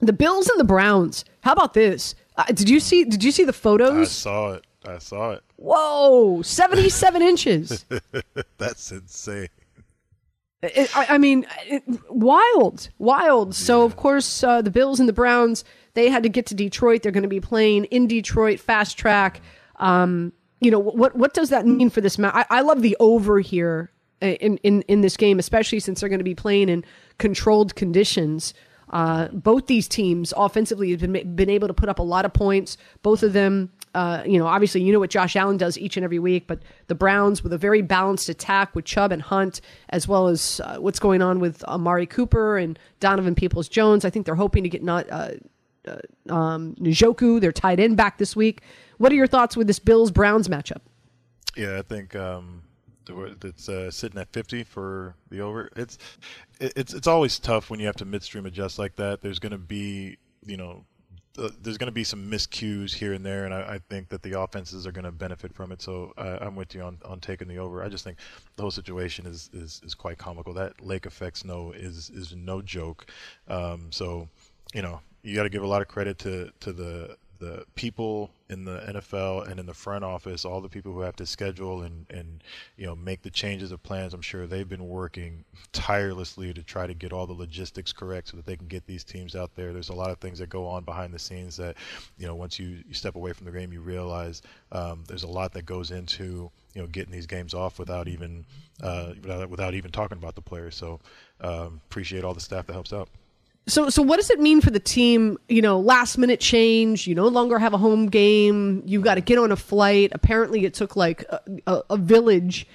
The Bills and the Browns. How about this? Uh, did you see? Did you see the photos? I saw it. I saw it. Whoa, seventy-seven inches. That's insane. It, I, I, mean, it, wild, wild. So of course, uh, the Bills and the Browns they had to get to Detroit. They're going to be playing in Detroit, fast track. Um, you know what? What does that mean for this match? I, I love the over here in in in this game, especially since they're going to be playing in controlled conditions. Uh, both these teams offensively have been, been able to put up a lot of points. Both of them, uh, you know, obviously you know what Josh Allen does each and every week, but the Browns with a very balanced attack with Chubb and Hunt, as well as uh, what's going on with Amari Cooper and Donovan Peoples Jones. I think they're hoping to get not. Uh, uh, um, Njoku, their tight end, back this week. What are your thoughts with this Bills Browns matchup? Yeah, I think um, it's uh, sitting at 50 for the over. It's it's it's always tough when you have to midstream adjust like that. There's going to be you know uh, there's going to be some miscues here and there, and I, I think that the offenses are going to benefit from it. So I, am with you on, on taking the over. I just think the whole situation is, is, is quite comical. That lake effect snow is is no joke. Um, so you know you got to give a lot of credit to to the the people in the NFL and in the front office, all the people who have to schedule and, and you know make the changes of plans, I'm sure they've been working tirelessly to try to get all the logistics correct so that they can get these teams out there. There's a lot of things that go on behind the scenes that you know once you, you step away from the game, you realize um, there's a lot that goes into you know getting these games off without even uh, without, without even talking about the players. So um, appreciate all the staff that helps out. So, so what does it mean for the team? You know, last minute change. You no longer have a home game. You've got to get on a flight. Apparently, it took like a, a, a village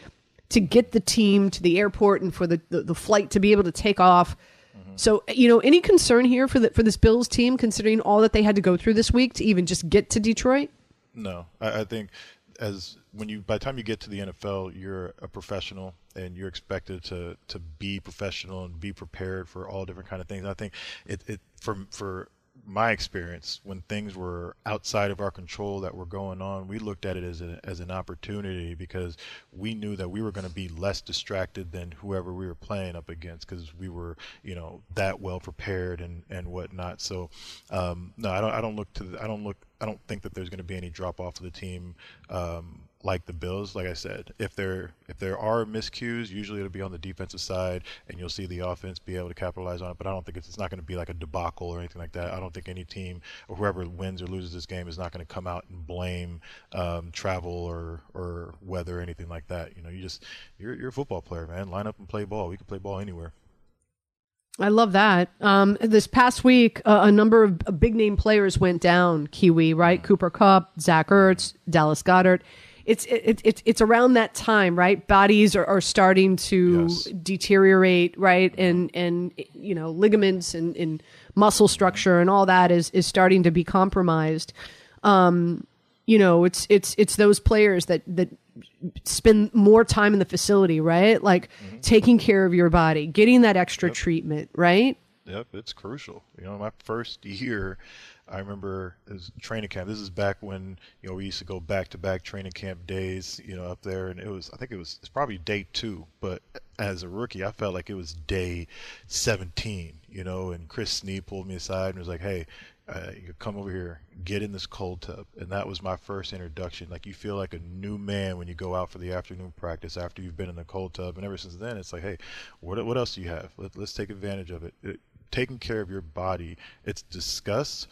to get the team to the airport and for the, the, the flight to be able to take off. Mm-hmm. So, you know, any concern here for the for this Bills team, considering all that they had to go through this week to even just get to Detroit? No, I, I think as when you by the time you get to the NFL, you're a professional and you're expected to to be professional and be prepared for all different kind of things. I think it it for for my experience when things were outside of our control that were going on we looked at it as, a, as an opportunity because we knew that we were going to be less distracted than whoever we were playing up against because we were you know that well prepared and and whatnot so um, no I don't I don't look to the, I don't look I don't think that there's going to be any drop off of the team um, like the Bills, like I said, if there if there are miscues, usually it'll be on the defensive side, and you'll see the offense be able to capitalize on it. But I don't think it's, it's not going to be like a debacle or anything like that. I don't think any team or whoever wins or loses this game is not going to come out and blame um, travel or or weather or anything like that. You know, you just you're you're a football player, man. Line up and play ball. We can play ball anywhere. I love that. Um, this past week, uh, a number of big name players went down. Kiwi, right? Cooper Kupp, Zach Ertz, Dallas Goedert. it's it, it, it's around that time, right? Bodies are, are starting to yes. deteriorate, right? And and you know ligaments and, and muscle structure and all that is is starting to be compromised. Um, you know, it's it's it's those players that that spend more time in the facility, right? Like mm-hmm. taking care of your body, getting that extra yep. treatment, right? Yep, it's crucial. You know, my first year I remember as training camp. This is back when you know we used to go back to back training camp days, you know, up there, and it was I think it was it's probably day two, but as a rookie, I felt like it was day 17, you know. And Chris Snee pulled me aside and was like, "Hey, uh, you come over here, get in this cold tub," and that was my first introduction. Like you feel like a new man when you go out for the afternoon practice after you've been in the cold tub, and ever since then, it's like, "Hey, what what else do you have? Let, us take advantage of it. it." Taking care of your body, it's discussed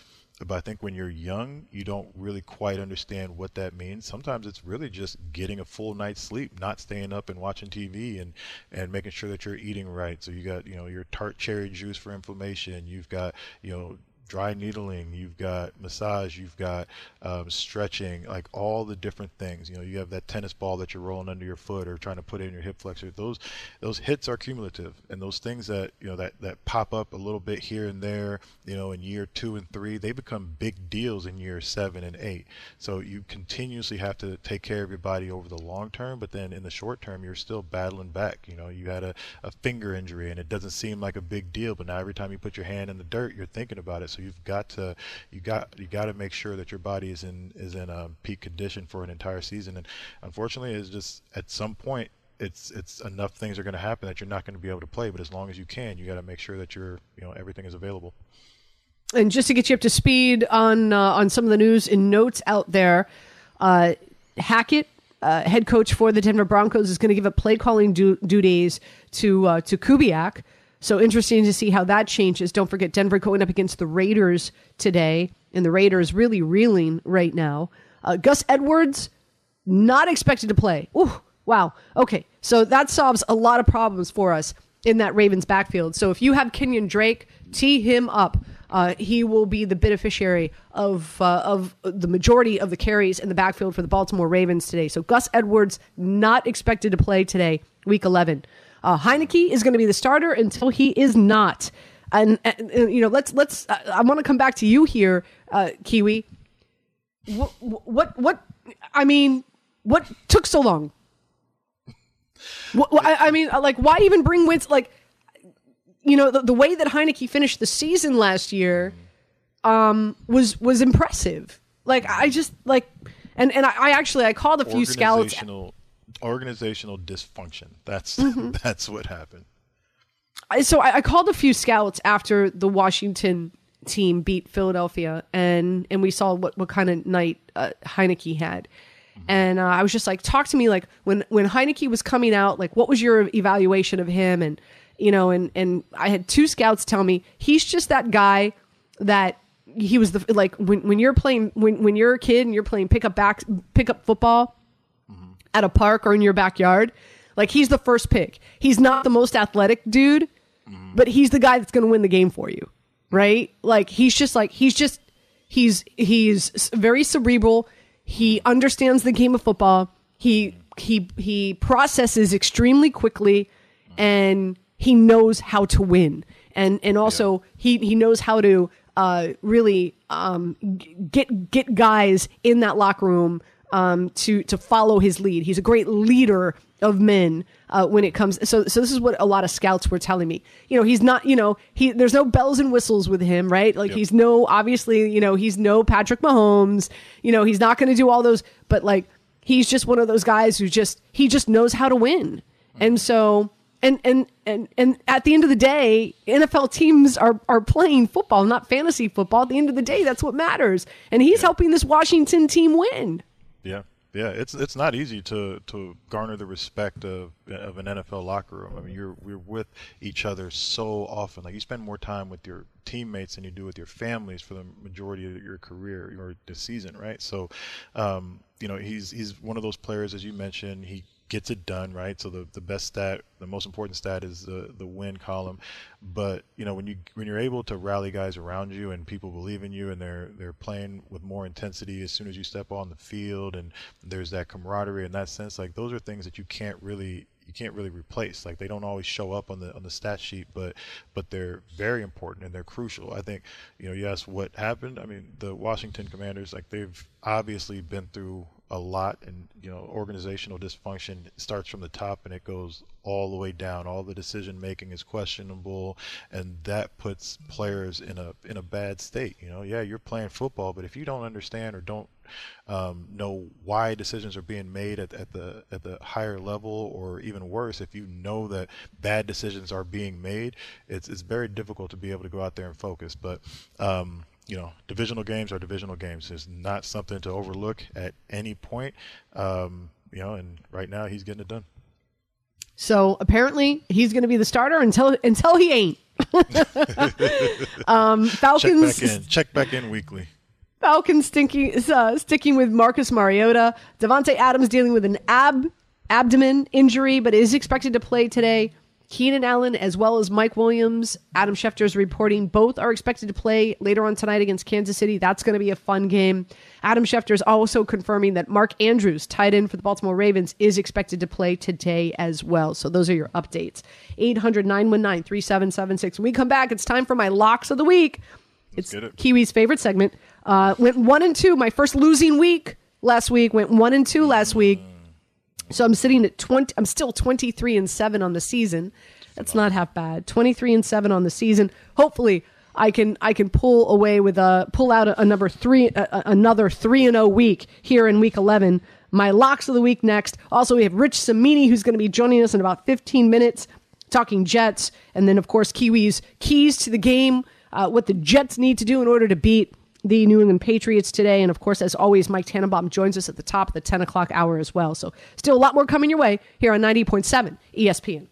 but I think when you're young, you don't really quite understand what that means. Sometimes it's really just getting a full night's sleep, not staying up and watching TV and and making sure that you're eating right. So you got, you know, your tart cherry juice for inflammation. You've got, you know, dry needling, you've got massage, you've got um, stretching, like all the different things. You know, you have that tennis ball that you're rolling under your foot or trying to put in your hip flexor. Those those hits are cumulative, and those things that you know that that pop up a little bit here and there, you know, in year two and three, they become big deals in year seven and eight. So you continuously have to take care of your body over the long term, but then in the short term, you're still battling back. You know, you had a, a finger injury, and it doesn't seem like a big deal, but now every time you put your hand in the dirt, you're thinking about it. So you've got to you got you got to make sure that your body is in is in a peak condition for an entire season. And unfortunately, it's just at some point it's it's enough things are going to happen that you're not going to be able to play. But as long as you can, you got to make sure that you're you know everything is available. and just to get you up to speed on uh, on some of the news and notes out there, uh, Hackett, uh, head coach for the Denver Broncos, is going to give up play calling du- duties to uh, to Kubiak. So interesting to see how that changes. Don't forget Denver going up against the Raiders today, and the Raiders really reeling right now. Uh, Gus Edwards not expected to play. Ooh, wow. Okay, so that solves a lot of problems for us in that Ravens backfield. So if you have Kenyan Drake, tee him up. Uh, he will be the beneficiary of uh, of the majority of the carries in the backfield for the Baltimore Ravens today. So Gus Edwards not expected to play today, Week 11. Uh, Heinicke is going to be the starter until he is not. And, and, and you know, let's let's. I want to come back to you here, uh, Kiwi. What, what what? I mean, what took so long? What, I, I mean, like, why even bring Wentz? Like, you know, the, the way that Heinicke finished the season last year um, was was impressive. Like, I just like, and and I, I actually I called a few scouts. Organizational dysfunction. That's Mm-hmm. that's what happened. I- so I, I called a few scouts after the Washington team beat Philadelphia, and and we saw what what kind of night uh, Heinicke had, and uh, I was just like, talk to me like when when Heinicke was coming out, like what was your evaluation of him, and you know, and and I had two scouts tell me he's just that guy that he was the like when when you're playing when when you're a kid and you're playing pickup back pickup football at a park or in your backyard. Like he's the first pick. He's not the most athletic dude, but he's the guy that's going to win the game for you, right? Like he's just like he's just he's he's very cerebral. He understands the game of football. He he he processes extremely quickly, and he knows how to win. And and also he he knows how to uh, really um, g- get get guys in that locker room um, to to follow his lead. He's a great leader of men uh, when it comes. So so this is what a lot of scouts were telling me. You know, he's not. You know, he there's no bells and whistles with him, right? Like he's no obviously. You know, he's no Patrick Mahomes. You know, he's not going to do all those. But like, he's just one of those guys who just he just knows how to win. And so and and and and at the end of the day, NFL teams are are playing football, not fantasy football. At the end of the day, that's what matters. And he's helping this Washington team win. Yeah. It's it's not easy to to garner the respect of of an NFL locker room. I mean, you're we're with each other so often. Like you spend more time with your teammates than you do with your families for the majority of your career or the season, right? So, um, you know, he's he's one of those players, as you mentioned. He gets it done, right? So the, the best stat, the most important stat is the the win column. But you know when you when you're able to rally guys around you and people believe in you and they're they're playing with more intensity as soon as you step on the field and there's that camaraderie in that sense, like those are things that you can't really you can't really replace. Like they don't always show up on the on the stat sheet, but but they're very important and they're crucial. I think you know asked what happened. I mean the Washington Commanders like they've obviously been through a lot and you know organizational dysfunction starts from the top and it goes all the way down. All the decision making is questionable and that puts players in a in a bad state you know? Yeah you're playing football but if you don't understand or don't um, know why decisions are being made at, at the at the higher level or even worse if you know that bad decisions are being made it's it's very difficult to be able to go out there and focus. But um, you know, divisional games are divisional games. It's not something to overlook at any point. Um, you know, and right now he's getting it done. So apparently he's going to be the starter until until he ain't. um, Check Falcons back in. Check back in weekly. Falcons stinking, uh, sticking with Marcus Mariota. Davante Adams dealing with an ab abdomen injury, but is expected to play today. Keenan Allen, as well as Mike Williams, Adam Schefter is reporting. Both are expected to play later on tonight against Kansas City. That's going to be a fun game. Adam Schefter is also confirming that Mark Andrews, tight end for the Baltimore Ravens, is expected to play today as well. So those are your updates. 800 919 3776. When we come back, it's time for my locks of the week. It's it. Kiwi's favorite segment. Uh, went one and two. My first losing week last week went one and two last week. So I'm sitting at 20 I'm still 23 and 7 on the season. That's not half bad. 23 and 7 on the season. Hopefully I can I can pull away with a pull out a, a number 3 a, another 3 and 0 week here in week 11. My locks of the week next. Also we have Rich Cimini who's going to be joining us in about 15 minutes talking Jets and then of course Kiwis keys to the game uh, what the Jets need to do in order to beat the New England Patriots today. And of course, as always, Mike Tannenbaum joins us at the top of the 10 o'clock hour as well. So still a lot more coming your way here on 90.7 ESPN.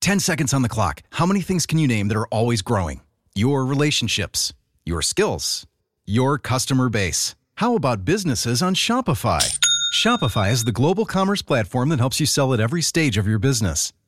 10 seconds on the clock. How many things can you name that are always growing? Your relationships, your skills, your customer base. How about businesses on Shopify? Shopify is the global commerce platform that helps you sell at every stage of your business.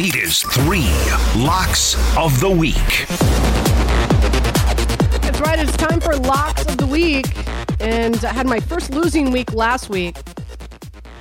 Anita's three locks of the week. That's right. It's time for locks of the week. And I had my first losing week last week.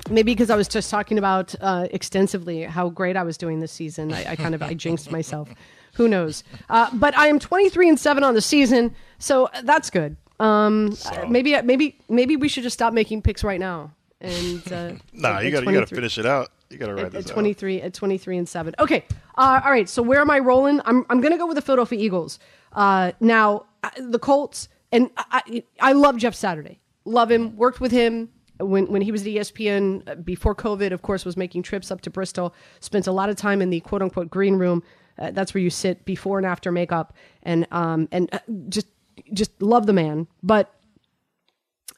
Maybe because I was just talking about uh, extensively how great I was doing this season. I, I kind of I jinxed myself. Who knows? Uh, but I am 23 and seven on the season, so that's good. Um, uh, maybe maybe maybe we should just stop making picks right now. And uh, Nah, you at got you got to finish it out. You got to write at, this at out. 23 at 23 and 7 okay uh, all right so where am i rolling? I'm, I'm gonna go with the philadelphia eagles. Uh, now uh, the colts and I, I, love jeff saturday. Love him worked with him when, when he was at espn uh, before covid of course was making trips up to bristol spent a lot of time in the quote unquote green room. Uh, that's where you sit before and after makeup and um and uh, just just love the man. But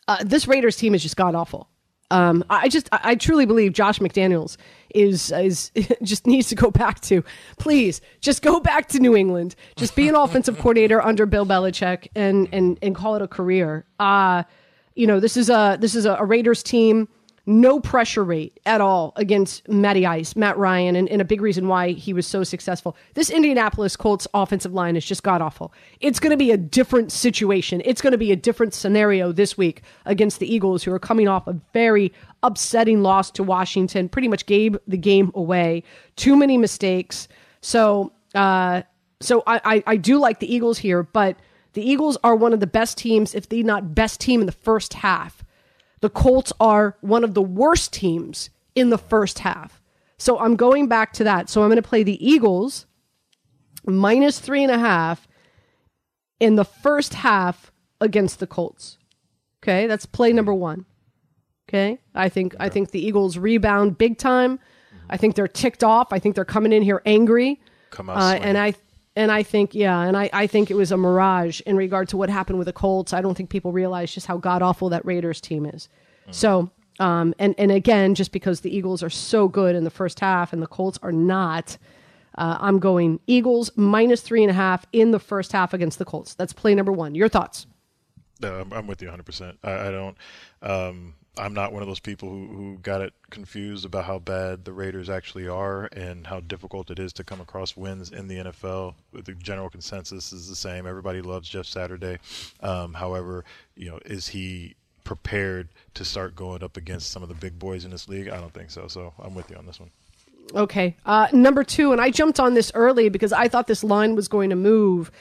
uh, this Raiders team is just god awful. Um, I just, I I truly believe Josh McDaniels is is just needs to go back to, please, just go back to New England, just be an offensive coordinator under Bill Belichick and and and call it a career. Uh, you know, this is a this is a, a Raiders team, no pressure rate at all against Matty Ice, Matt Ryan, and, and a big reason why he was so successful. This Indianapolis Colts offensive line is just god awful. It's going to be a different situation. It's going to be a different scenario this week against the Eagles, who are coming off a very upsetting loss to Washington. Pretty much gave the game away. Too many mistakes. So, uh, so I, I, I do like the Eagles here, but the Eagles are one of the best teams, if they not best team in the first half. The Colts are one of the worst teams in the first half. So I'm going back to that. So I'm going to play the Eagles minus three and a half in the first half against the Colts. Okay, that's play number one. Okay, I think I think the Eagles rebound big time. I think they're ticked off. I think they're coming in here angry. Come out Uh, and I and I think yeah, and I, I think it was a mirage in regard to what happened with the Colts. I don't think people realize just how god awful that Raiders team is. So um and and again, just because the Eagles are so good in the first half and the Colts are not, uh, I'm going Eagles minus three and a half in the first half against the Colts. That's play number one. Your thoughts? No, I'm, I'm with you 100%. I, I don't. Um, I'm not one of those people who, who got it confused about how bad the Raiders actually are and how difficult it is to come across wins in the NFL. The general consensus is the same. Everybody loves Jeff Saturday. Um, however, you know, is he prepared to start going up against some of the big boys in this league? I don't think so. So I'm with you on this one. Okay. Uh, number two, and I jumped on this early because I thought this line was going to move,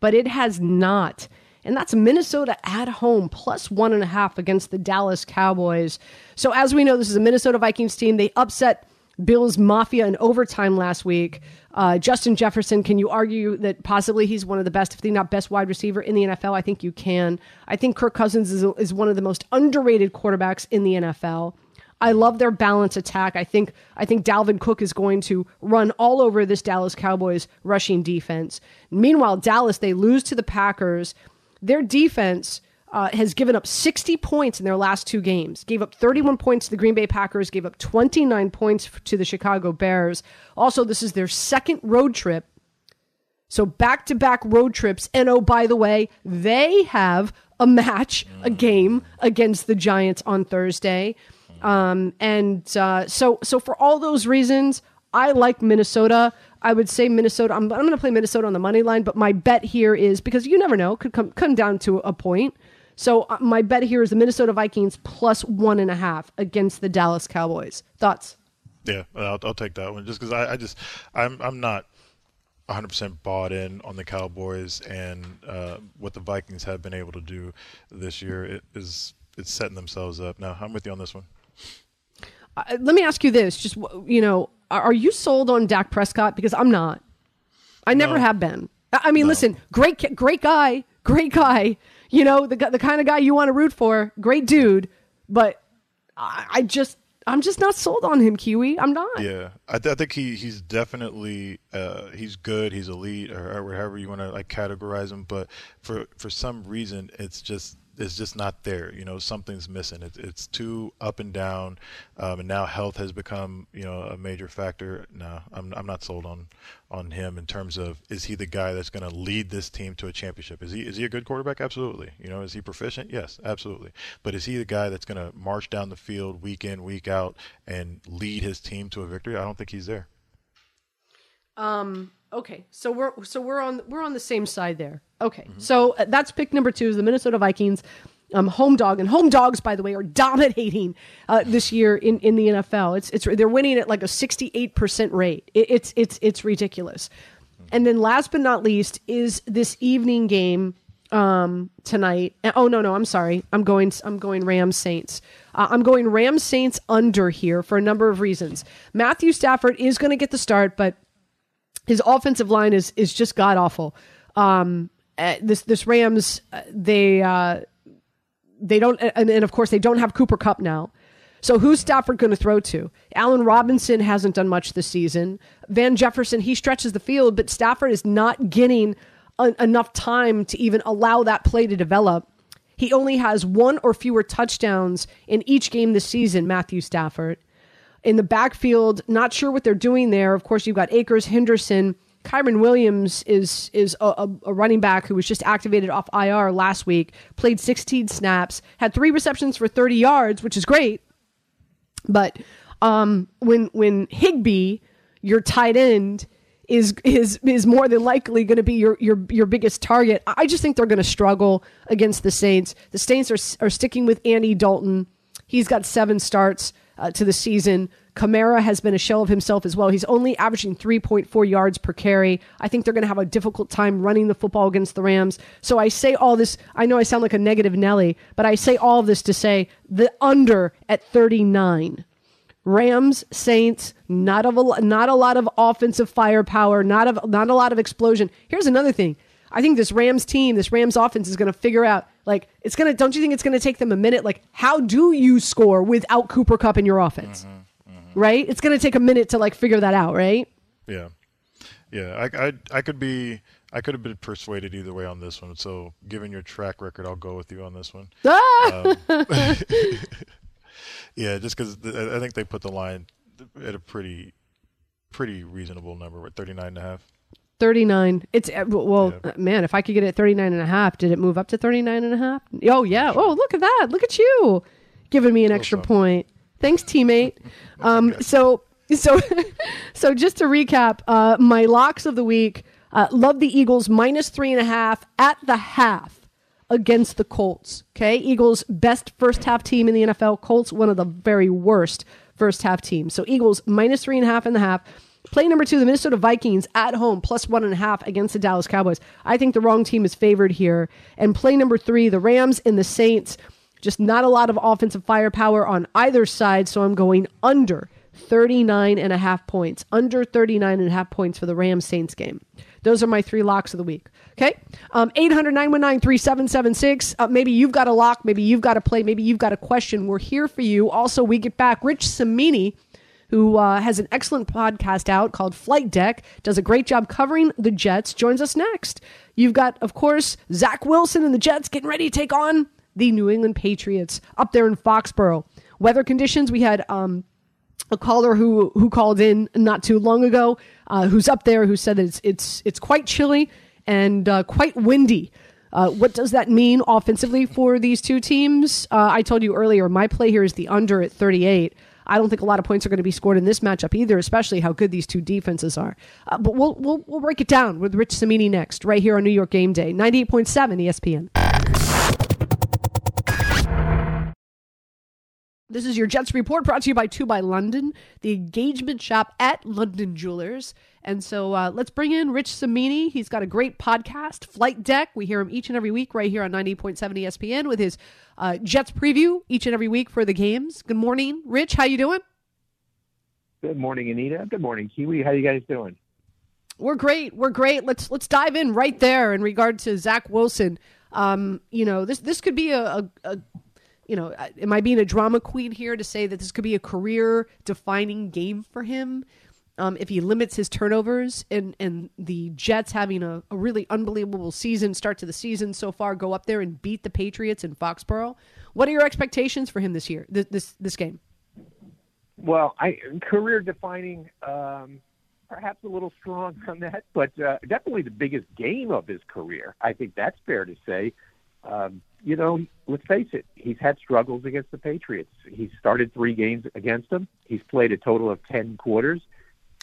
but it has not. And that's Minnesota at home, plus one and a half against the Dallas Cowboys. So, as we know, this is a Minnesota Vikings team. They upset Bills Mafia in overtime last week. Uh, Justin Jefferson, can you argue that possibly he's one of the best, if not best wide receiver in the NFL? I think you can. I think Kirk Cousins is, is one of the most underrated quarterbacks in the NFL. I love their balance attack. I think I think Dalvin Cook is going to run all over this Dallas Cowboys rushing defense. Meanwhile, Dallas they lose to the Packers. Their defense uh, has given up 60 points in their last two games. Gave up 31 points to the Green Bay Packers. Gave up 29 points to the Chicago Bears. Also, this is their second road trip so back to back road trips. And oh, by the way, they have a match, a game against the Giants on Thursday. Um, and uh, so, so for all those reasons, I like Minnesota. I would say Minnesota. I'm, I'm going to play Minnesota on the money line, but my bet here is because you never know, could come come down to a point. So uh, my bet here is the Minnesota Vikings plus one and a half against the Dallas Cowboys. Thoughts? Yeah, I'll, I'll take that one just because I, I just I'm I'm not 100% bought in on the Cowboys and uh, what the Vikings have been able to do this year. It is it's setting themselves up. Now, I'm with you on this one. Uh, let me ask you this: just you know, are, you sold on Dak Prescott? Because I'm not. I never no. have been. I mean, no. listen, great, great guy, great guy. You know, the the kind of guy you want to root for. Great dude, but I, I just I'm just not sold on him, Kiwi. I'm not. Yeah, I, th- I think he he's definitely uh, he's good. He's elite, or, or however you want to like categorize him. But for for some reason, it's just is just not there. You know, something's missing. It's it's too up and down, um, and now health has become you know a major factor. No, I'm I'm not sold on on him in terms of is he the guy that's going to lead this team to a championship? Is he is he a good quarterback? Absolutely. You know, is he proficient? Yes, absolutely. But is he the guy that's going to march down the field week in week out and lead his team to a victory? I don't think he's there. Um. Okay. So we're so we're on we're on the same side there. Okay, mm-hmm. so uh, that's pick number two is the Minnesota Vikings. Um, home dog and home dogs, by the way, are dominating uh, this year in, in the NFL. It's it's they're winning at like a sixty eight percent rate. It, it's it's it's ridiculous. And then last but not least is this evening game um, tonight. Oh no no I'm sorry I'm going I'm going Rams Saints. Uh, I'm going Rams Saints under here for a number of reasons. Matthew Stafford is going to get the start, but his offensive line is is just god awful. Um, uh, this this Rams uh, they uh, they don't and, and of course they don't have Cooper Kupp now. So who's Stafford going to throw to? Allen Robinson hasn't done much this season. Van Jefferson he stretches the field, but Stafford is not getting enough time to even allow that play to develop. He only has one or fewer touchdowns in each game this season. Matthew Stafford in the backfield, not sure what they're doing there. Of course, you've got Akers, Henderson. Kyren Williams is is a, a, running back who was just activated off IR last week. Played 16 snaps, had three receptions for 30 yards, which is great. But um, when when Higbee, your tight end, is is is more than likely going to be your your your biggest target. I just think they're going to struggle against the Saints. The Saints are are sticking with Andy Dalton. He's got seven starts uh, to the season. Kamara has been a shell of himself as well. He's only averaging 3.4 yards per carry. I think they're going to have a difficult time running the football against the Rams. So I say all this. I know I sound like a negative Nelly, but I say all this to say the under at 39. Rams, Saints, not of a, not a lot of offensive firepower, not of not a lot of explosion. Here's another thing. I think this Rams team, this Rams offense is going to figure out like it's going to don't you think it's going to take them a minute like how do you score without Cooper Kupp in your offense? Mm-hmm right? It's going to take a minute to like figure that out, right? Yeah, yeah. I, I, I could be, I could have been persuaded either way on this one. So, given your track record, I'll go with you on this one. Ah! Um, yeah, just because I think they put the line at a pretty, pretty reasonable number with 39 and a half. 39 it's uh, well yeah. man if i could get it 39 and a half did it move up to 39 and a half oh yeah oh look at that look at you giving me an extra point Thanks, teammate. Um, so, so, so just to recap, uh, my locks of the week. Uh, love the Eagles minus three and a half at the half against the Colts. Okay, Eagles best first half team in the NFL. Colts one of the very worst first half teams. So Eagles minus three and a half in the half. Play number two, the Minnesota Vikings at home, plus one and a half against the Dallas Cowboys. I think the wrong team is favored here. And play number three, the Rams and the Saints. Just not a lot of offensive firepower on either side, so I'm going under 39 and a half points. Under 39 and a half points for the Rams Saints game. Those are my three locks of the week. Okay. Um, 800 919 3776. Uh, maybe you've got a lock. Maybe you've got a play. Maybe you've got a question. We're here for you. Also, we get back Rich Cimini, who uh, has an excellent podcast out called Flight Deck, does a great job covering the Jets, joins us next. You've got, of course, Zach Wilson and the Jets getting ready to take on the New England Patriots up there in Foxborough. Weather conditions, we had um, a caller who who called in not too long ago, uh, who's up there, who said that it's it's it's quite chilly and uh, quite windy. Uh, what does that mean offensively for these two teams? Uh, I told you earlier, my play here is the under at 38. I don't think a lot of points are going to be scored in this matchup either, especially how good these two defenses are. Uh, but we'll, we'll we'll break it down with Rich Cimini next, right here on New York Game Day, 98.7 ESPN. This is your Jets report brought to you by 2 by London, the engagement shop at London Jewelers. And so uh, let's bring in Rich Cimini. He's got a great podcast, Flight Deck. We hear him each and every week right here on 98.7 ESPN with his uh, Jets preview each and every week for the games. Good morning, Rich. How you doing? Good morning, Anita. Good morning, Kiwi. How you guys doing? We're great. We're great. Let's let's dive in right there in regard to Zach Wilson. Um, you know, this this could be a, a, a you know, am I being a drama queen here to say that this could be a career defining game for him? Um, if he limits his turnovers and, and the Jets having a, a really unbelievable season, start to the season so far, go up there and beat the Patriots in Foxborough. What are your expectations for him this year, this this, this game? Well, I career defining, um, perhaps a little strong on that, but uh, definitely the biggest game of his career. I think that's fair to say. Um, you know, let's face it, he's had struggles against the Patriots. He's started three games against them. He's played a total of 10 quarters,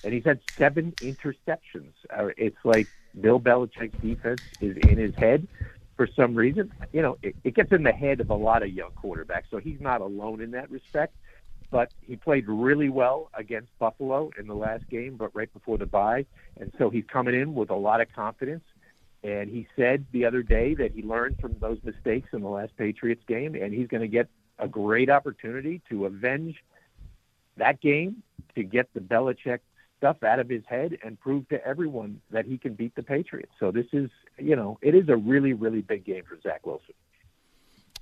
and he's had seven interceptions. Uh, it's like Bill Belichick's defense is in his head for some reason. You know, it, it gets in the head of a lot of young quarterbacks, so he's not alone in that respect. But he played really well against Buffalo in the last game, but right before the bye. And so he's coming in with a lot of confidence. And he said the other day that he learned from those mistakes in the last Patriots game, and he's going to get a great opportunity to avenge that game, to get the Belichick stuff out of his head, and prove to everyone that he can beat the Patriots. So this is, you know, it is a really, really big game for Zach Wilson.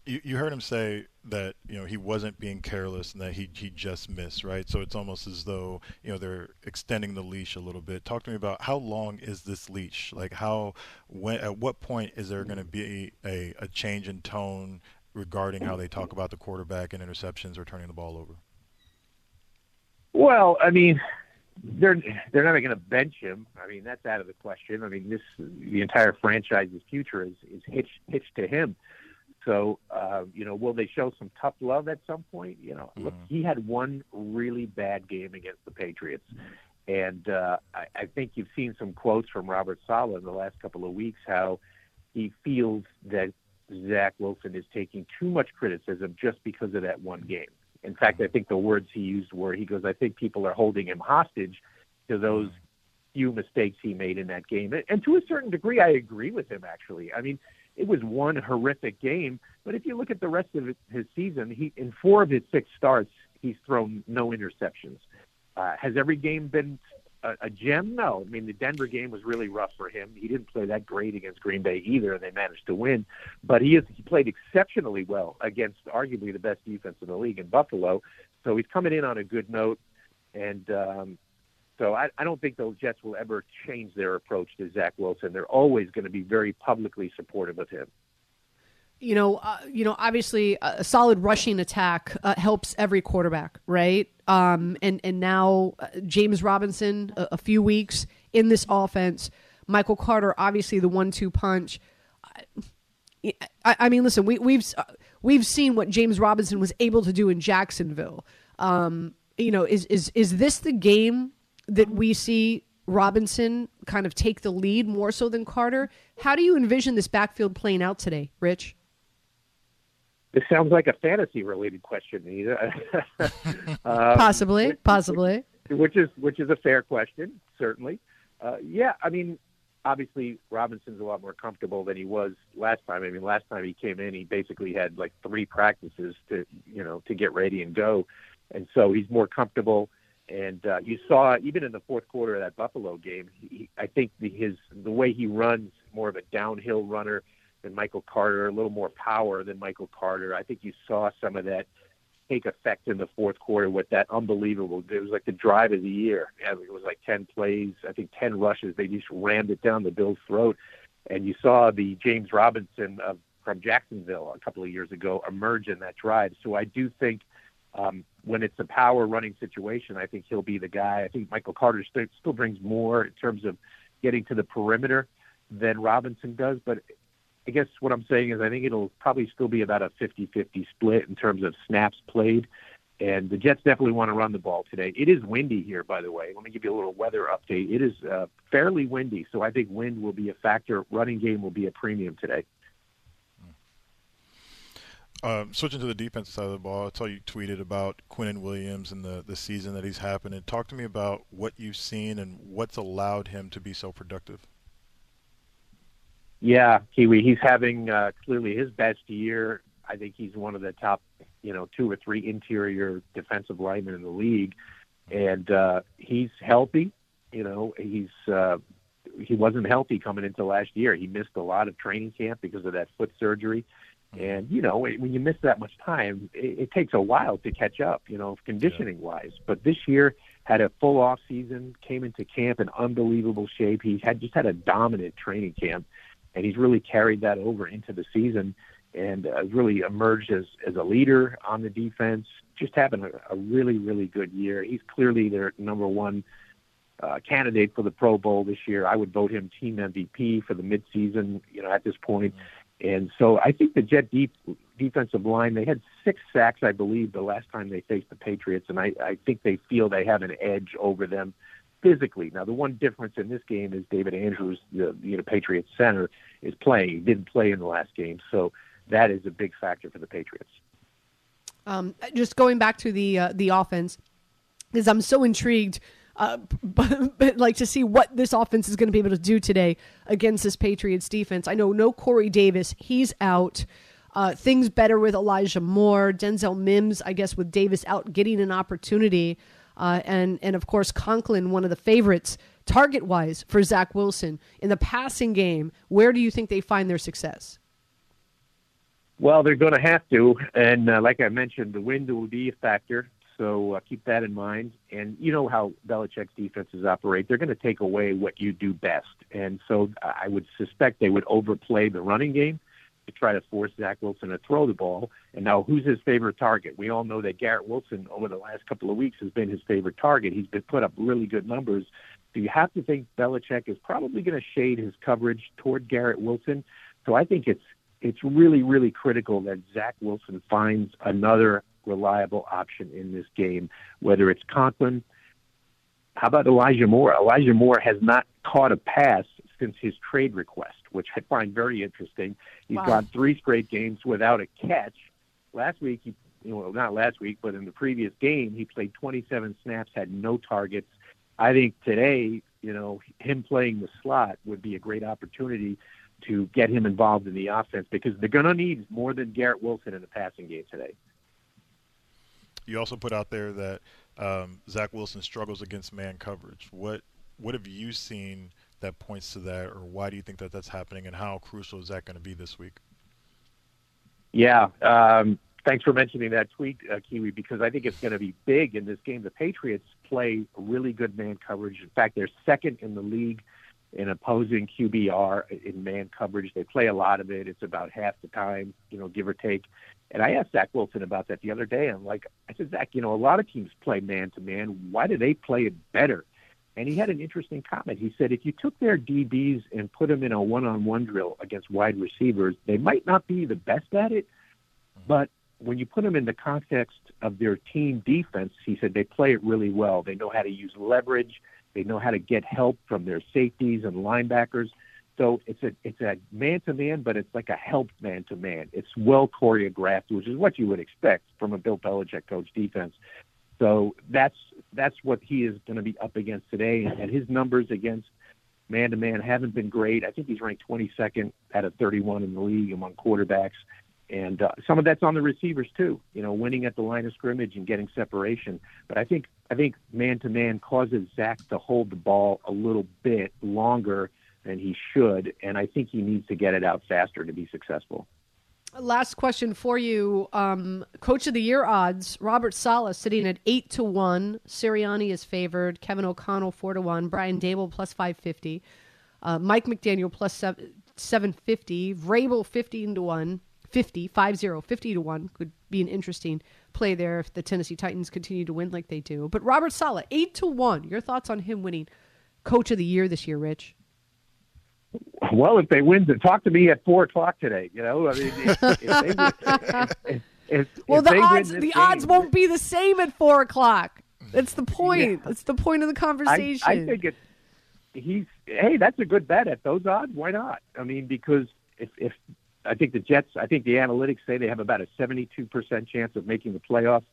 You, you heard him say that you know he wasn't being careless and that he he just missed right? So it's almost as though you know they're extending the leash a little bit. Talk to me about how long is this leash? Like how when at what point is there going to be a, a change in tone regarding how they talk about the quarterback and interceptions or turning the ball over? Well i mean they're they're never going to bench him. I mean, that's out of the question. I mean, this the entire franchise's future is is hitched hitched to him. So, uh, you know, will they show some tough love at some point? You know, mm-hmm. look, he had one really bad game against the Patriots. And uh, I, I think you've seen some quotes from Robert Saleh in the last couple of weeks how he feels that Zach Wilson is taking too much criticism just because of that one game. In fact, I think the words he used were he goes, I think people are holding him hostage to those few mistakes he made in that game. And to a certain degree, I agree with him, actually. I mean, it was one horrific game. But if you look at the rest of his season, he in four of his six starts, he's thrown no interceptions. Uh, has every game been a, a gem? No. I mean, the Denver game was really rough for him. He didn't play that great against Green Bay either, and they managed to win. But he is he played exceptionally well against arguably the best defense in the league in Buffalo. So he's coming in on a good note, and um, so I, I don't think those Jets will ever change their approach to Zach Wilson. They're always going to be very publicly supportive of him. You know, uh, you know. Obviously, a solid rushing attack uh, helps every quarterback, right? Um, and and now uh, James Robinson, a, a, few weeks in this offense. Michael Carter, obviously the one-two punch. I, I, mean, listen, we, we've uh, we've seen what James Robinson was able to do in Jacksonville. Um, you know, is is is this the game that we see Robinson kind of take the lead more so than Carter. How do you envision this backfield playing out today, Rich? This sounds like a fantasy related question, um, possibly, which, possibly. Which is which is a fair question, certainly. Uh, yeah, I mean, obviously Robinson's a lot more comfortable than he was last time. I mean, last time he came in, he basically had like three practices to you know to get ready and go, and so he's more comfortable. And uh, you saw even in the fourth quarter of that Buffalo game, he, I think the, his the way he runs more of a downhill runner than Michael Carter, a little more power than Michael Carter. I think you saw some of that take effect in the fourth quarter with that unbelievable. It was like the drive of the year. It was like ten plays, I think ten rushes. They just rammed it down the Bills' throat, and you saw the James Robinson of from Jacksonville a couple of years ago emerge in that drive. So I do think um, when it's a power running situation, I think he'll be the guy. I think Michael Carter st- still brings more in terms of getting to the perimeter than Robinson does. But I guess what I'm saying is I think it'll probably still be about a 50-50 split in terms of snaps played. And the Jets definitely want to run the ball today. It is windy here, by the way. Let me give you a little weather update. It is uh, fairly windy, so I think wind will be a factor. Running game will be a premium today. Um, switching to the defensive side of the ball, I saw you tweeted about Quinnen Williams and the, the season that he's having. And talk to me about what you've seen and what's allowed him to be so productive. Yeah, Kiwi, he's having uh, clearly his best year. I think he's one of the top, you know, two or three interior defensive linemen in the league, and uh, he's healthy. You know, he's uh, he wasn't healthy coming into last year. He missed a lot of training camp because of that foot surgery. And you know, when you miss that much time, it, it takes a while to catch up. You know, conditioning wise. But this year had a full off season, came into camp in unbelievable shape. He had just had a dominant training camp, and he's really carried that over into the season, and uh, really emerged as as a leader on the defense. Just having a, a really really good year. He's clearly their number one uh, candidate for the Pro Bowl this year. I would vote him team MVP for the midseason. You know, at this point, and so I think the Jet deep defensive line, they had six sacks, I believe, the last time they faced the Patriots, and I, I think they feel they have an edge over them physically. Now, the one difference in this game is David Andrews, the you know Patriots center, is playing. He didn't play in the last game, so that is a big factor for the Patriots. Um, just going back to the uh, the offense, because I'm so intrigued uh, but, but, like to see what this offense is going to be able to do today against this Patriots defense. I know no Corey Davis, he's out. Uh, things better with Elijah Moore, Denzel Mims, I guess, with Davis out getting an opportunity, uh, and and of course Conklin, one of the favorites target wise for Zach Wilson in the passing game. Where do you think they find their success? Well, they're going to have to, and uh, like I mentioned, the wind will be a factor. So uh, keep that in mind. And you know how Belichick's defenses operate. They're going to take away what you do best. And so I would suspect they would overplay the running game to try to force Zach Wilson to throw the ball. And now, who's his favorite target? We all know that Garrett Wilson, over the last couple of weeks, has been his favorite target. He's been put up really good numbers. So you have to think Belichick is probably going to shade his coverage toward Garrett Wilson. So I think it's it's really, really critical that Zach Wilson finds another reliable option in this game, whether it's Conklin. How about Elijah Moore? Elijah Moore has not caught a pass since his trade request, which I find very interesting. He's wow. gone three straight games without a catch. Last week, he, you know, not last week, but in the previous game, he played 27 snaps, had no targets. I think today, you know, him playing the slot would be a great opportunity to get him involved in the offense because they're going to need more than Garrett Wilson in the passing game today. You also put out there that um, Zach Wilson struggles against man coverage. What what have you seen that points to that, or why do you think that that's happening, and how crucial is that going to be this week? Yeah, um, thanks for mentioning that tweet, uh, Kiwi, because I think it's going to be big in this game. The Patriots play really good man coverage. In fact, they're second in the league in opposing QBR in man coverage. They play a lot of it. It's about half the time, you know, give or take. And I asked Zach Wilson about that the other day. I'm like, I said, Zach, you know, a lot of teams play man to man. Why do they play it better? And he had an interesting comment. He said, if you took their DBs and put them in a one on one drill against wide receivers, they might not be the best at it. But when you put them in the context of their team defense, he said they play it really well. They know how to use leverage, they know how to get help from their safeties and linebackers. So it's a it's a man to man, but it's like a help man to man. It's well choreographed, which is what you would expect from a Bill Belichick coach defense. So that's that's what he is going to be up against today, and his numbers against man to man haven't been great. I think he's ranked 22nd out of 31 in the league among quarterbacks, and uh, some of that's on the receivers too. You know, winning at the line of scrimmage and getting separation. But I think I think man to man causes Zach to hold the ball a little bit longer than he should, and I think he needs to get it out faster to be successful. Last question for you. Um, Coach of the Year odds: Robert Saleh sitting at eight to one. Sirianni is favored. Kevin O'Connell four to one. Brian Daboll plus five fifty. Uh, Mike McDaniel plus seven fifty. Vrabel fifteen to one. 50, 5 0, 50 to 1 could be an interesting play there if the Tennessee Titans continue to win like they do. But Robert Saleh, 8 to 1. Your thoughts on him winning Coach of the Year this year, Rich? Well, if they win, talk to me at four o'clock today. You know, I mean, if, if they win, if, if, well, the odds the game, odds won't be the same at four o'clock. That's the point. Yeah. That's the point of the conversation. I, I think it's he's hey, that's a good bet at those odds. Why not? I mean, because if if I think the Jets. I think the analytics say they have about a 72% chance of making the playoffs.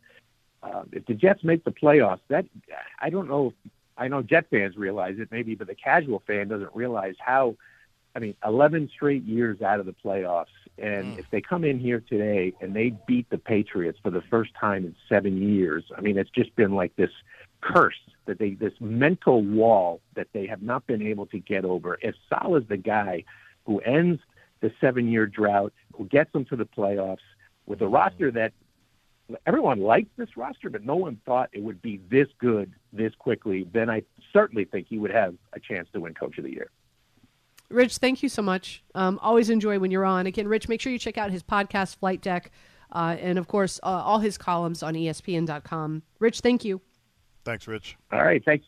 Uh, if the Jets make the playoffs, that I don't know. If, I know Jet fans realize it maybe, but the casual fan doesn't realize how. I mean, 11 straight years out of the playoffs, and mm. if they come in here today and they beat the Patriots for the first time in seven years, I mean, it's just been like this curse that they this mental wall that they have not been able to get over. If Sal is the guy who ends the seven year drought, who gets them to the playoffs with a roster that everyone likes this roster, but no one thought it would be this good this quickly, then I certainly think he would have a chance to win Coach of the Year. Rich, thank you so much. Um, always enjoy when you're on. Again, Rich, make sure you check out his podcast, Flight Deck, uh, and of course, uh, all his columns on ESPN.com. Rich, thank you. Thanks, Rich. All right, thanks.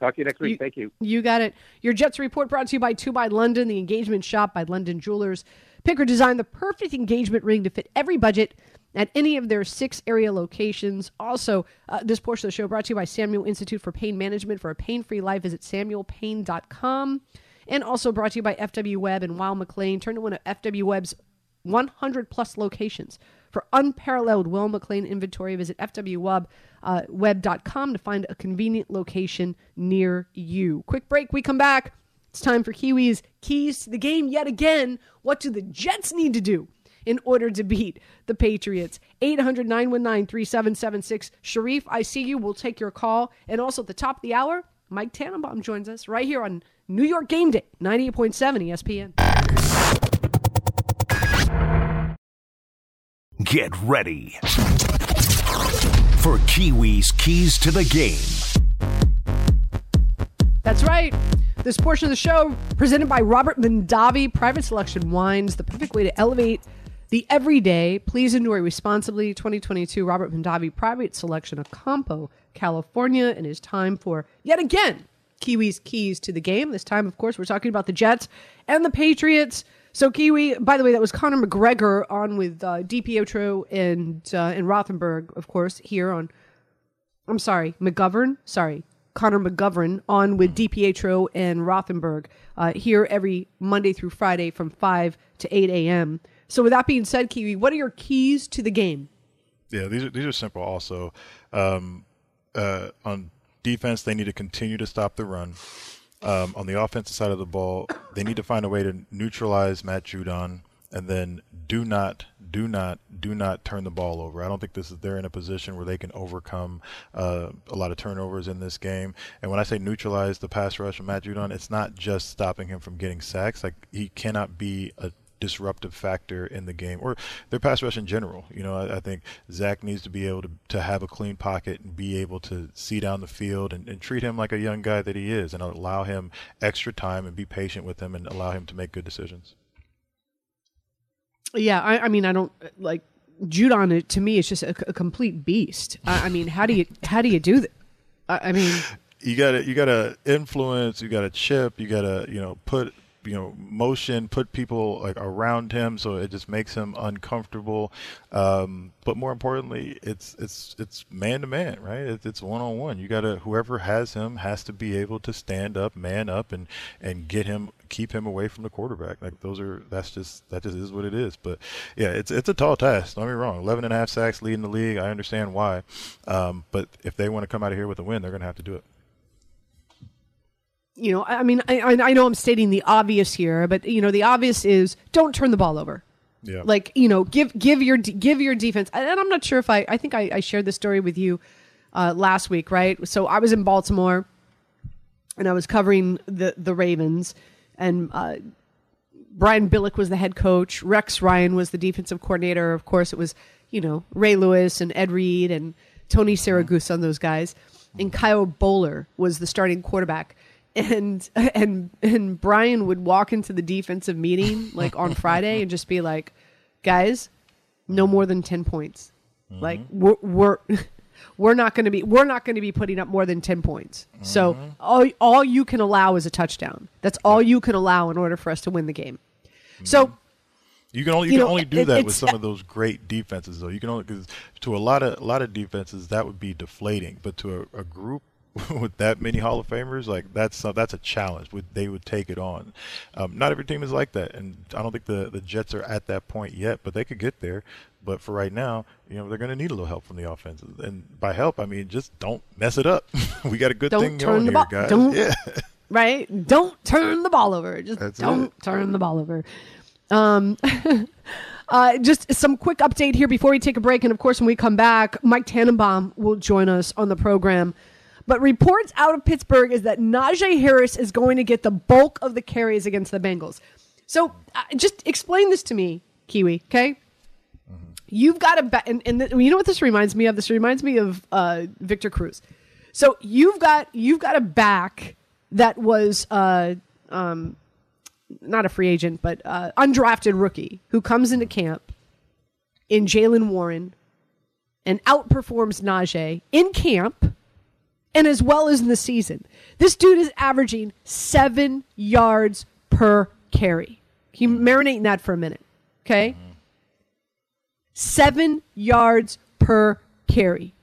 Talk to you next week. You, Thank you. You got it. Your Jets report brought to you by Two by London, the engagement shop by London Jewelers. Picker designed the perfect engagement ring to fit every budget at any of their six area locations. Also, uh, this portion of the show brought to you by Samuel Institute for Pain Management. For a pain free life, visit samuelpain.com. And also brought to you by FW Webb and Weil McLain. Turn to one of FW Webb's 100 plus locations. For unparalleled Weil McLain inventory, visit fwwebb.com uh, to find a convenient location near you. Quick break, we come back. It's time for Kiwis keys to the game yet again. What do the Jets need to do in order to beat the Patriots? 800 919 3776. Sharif, I see you. We'll take your call. And also at the top of the hour, Mike Tannenbaum joins us right here on New York Game Day, 98.7 ESPN. Get ready for Kiwi's Keys to the Game. That's right. This portion of the show presented by Robert Mondavi Private Selection Wines, the perfect way to elevate the everyday. Please enjoy responsibly. 2022 Robert Mondavi Private Selection Acampo, California, and it's time for yet again Kiwi's keys to the game. This time, of course, we're talking about the Jets and the Patriots. So Kiwi, by the way, that was Conor McGregor on with uh, DiPietro and uh, and Rothenberg, of course, here on. I'm sorry, McGovern. Sorry, Connor McGovern on with DiPietro and Rothenberg uh, here every Monday through Friday from five to eight a.m. So with that being said, Kiwi, what are your keys to the game? Yeah, these are these are simple. Also, um, uh, on defense, they need to continue to stop the run. Um, on the offensive side of the ball, they need to find a way to neutralize Matt Judon, and then do not, do not, do not turn the ball over. I don't think this is they're in a position where they can overcome uh, a lot of turnovers in this game. And when I say neutralize the pass rush of Matt Judon, it's not just stopping him from getting sacks. Like he cannot be a disruptive factor in the game or their pass rush in general. You know, I, I, think Zach needs to be able to, to have a clean pocket and be able to see down the field and, and treat him like a young guy that he is and allow him extra time and be patient with him and allow him to make good decisions. Yeah, I, I mean, I don't like Judon. To me, it's just a, a complete beast. I, I, mean, how do you how do you do that? I, I mean, you got to you got to influence. You got to chip. You got to you know put you know motion, put people like around him, so it just makes him uncomfortable. Um, but more importantly, it's it's it's man to man, right? It's, it's one on one. You gotta whoever has him has to be able to stand up, man up, and and get him, keep him away from the quarterback. Like those are that's just that just is what it is. But yeah, it's it's a tall task. Don't me wrong. 11 and a half sacks leading the league. I understand why, um, but if they want to come out of here with a win, they're gonna have to do it you know, I mean, I, I know I'm stating the obvious here, but you know, the obvious is don't turn the ball over. Yeah. Like you know, give give your give your defense. And I'm not sure if I I think I, I shared this story with you uh, last week, right? So I was in Baltimore, and I was covering the the Ravens, and uh, Brian Billick was the head coach. Rex Ryan was the defensive coordinator. Of course, it was you know Ray Lewis and Ed Reed and Tony Siragusa and those guys, and Kyle Boller was the starting quarterback and and and Brian would walk into the defensive meeting like on Friday and just be like, "Guys, no more than 10 points. Mm-hmm. Like we're we're we're not going to be we're not going to be putting up more than 10 points. Mm-hmm. So all all you can allow is a touchdown. That's all you can allow in order for us to win the game." Mm-hmm. So you can only you, you can know, only do it, that with some of those great defenses, though. You can only because to a lot of a lot of defenses that would be deflating, but to a, a group with that many Hall of Famers, like that's uh, that's a challenge. Would they would take it on? Um, not every team is like that, and I don't think the the Jets are at that point yet, but they could get there. But for right now, you know, they're going to need a little help from the offense. And by help, I mean just don't mess it up. we got a good Don't thing going the here, guys. don't- Yeah. right? Don't turn the ball over. Just That's don't it. turn the ball over. Um, uh, just some quick update here before we take a break, and of course, when we come back, Mike Tannenbaum will join us on the program. But reports out of Pittsburgh is that Najee Harris is going to get the bulk of the carries against the Bengals. So, uh, just explain this to me, Kiwi. Okay, you've got a and, and th- you know what this reminds me of? This reminds me of uh, Victor Cruz. So you've got you've got a back that was uh, um, not a free agent, but uh, undrafted rookie who comes into camp in Jaylen Warren and outperforms Najee in camp and as well as in the season. This dude is averaging seven yards per carry. Can you marinate in that for a minute? Okay. Seven yards per carry.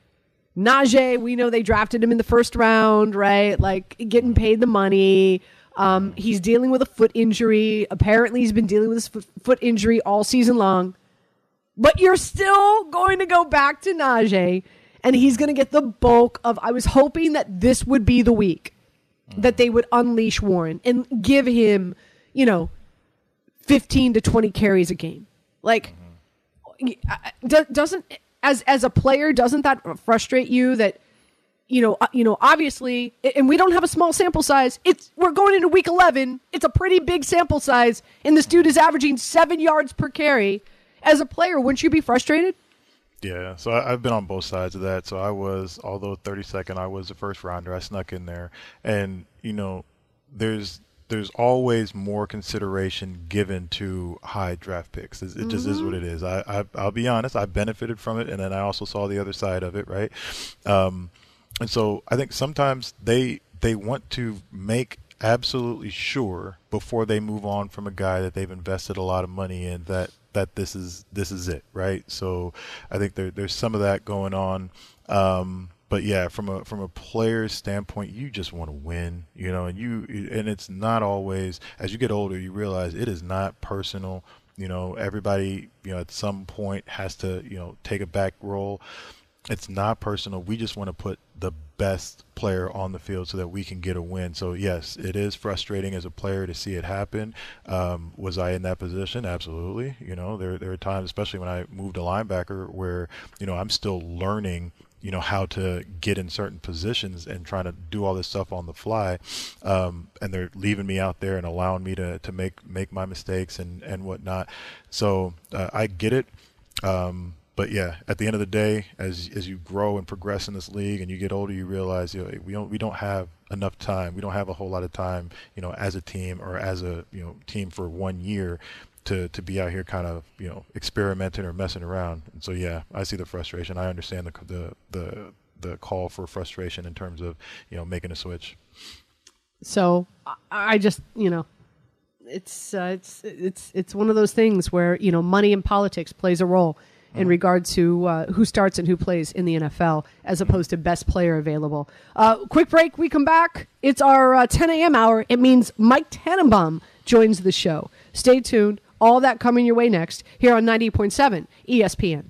Najee, we know they drafted him in the first round, right? Like getting paid the money. Um, he's dealing with a foot injury. Apparently, he's been dealing with this foot- foot injury all season long. But you're still going to go back to Najee, and he's going to get the bulk of. I was hoping that this would be the week that they would unleash Warren and give him, you know, 15 to 20 carries a game. Like, doesn't as as a player doesn't that frustrate you that you know uh, you know obviously and we don't have a small sample size it's we're going into week 11 it's a pretty big sample size and this dude is averaging 7 yards per carry as a player wouldn't you be frustrated Yeah, so I, I've been on both sides of that. So I was, although 32nd, I was a first rounder. I snuck in there, and you know, there's there's always more consideration given to high draft picks. It, it just is what it is. I, I I'll be honest, I benefited from it, and then I also saw the other side of it, right? Um, and so I think sometimes they they want to make absolutely sure before they move on from a guy that they've invested a lot of money in that that this is this is it, right? So I think there, there's some of that going on. Um, but yeah, from a from a player's standpoint, you just want to win, you know, and you and it's not always as you get older, you realize it is not personal. You know, everybody, you know, at some point has to, you know, take a back role it's not personal. We just want to put the best player on the field so that we can get a win. So yes, it is frustrating as a player to see it happen. Um, was I in that position? Absolutely. You know, there there are times, especially when I moved to linebacker, where you know I'm still learning. You know how to get in certain positions and trying to do all this stuff on the fly, um, and they're leaving me out there and allowing me to, to make make my mistakes and and whatnot. So uh, I get it. Um, but yeah, at the end of the day, as as you grow and progress in this league and you get older, you realize you know, we don't we don't have enough time. We don't have a whole lot of time, you know, as a team or as a you know team for one year to to be out here kind of you know experimenting or messing around. And so yeah, I see the frustration. I understand the the the the call for frustration in terms of you know making a switch. so I, just you know it's uh, it's it's it's one of those things where you know money and politics plays a role in regard to uh, who starts and who plays in the NFL as opposed to best player available. Uh, quick break. We come back. It's our uh, 10 a.m. hour. It means Mike Tannenbaum joins the show. Stay tuned. All that coming your way next here on 90.7 ESPN.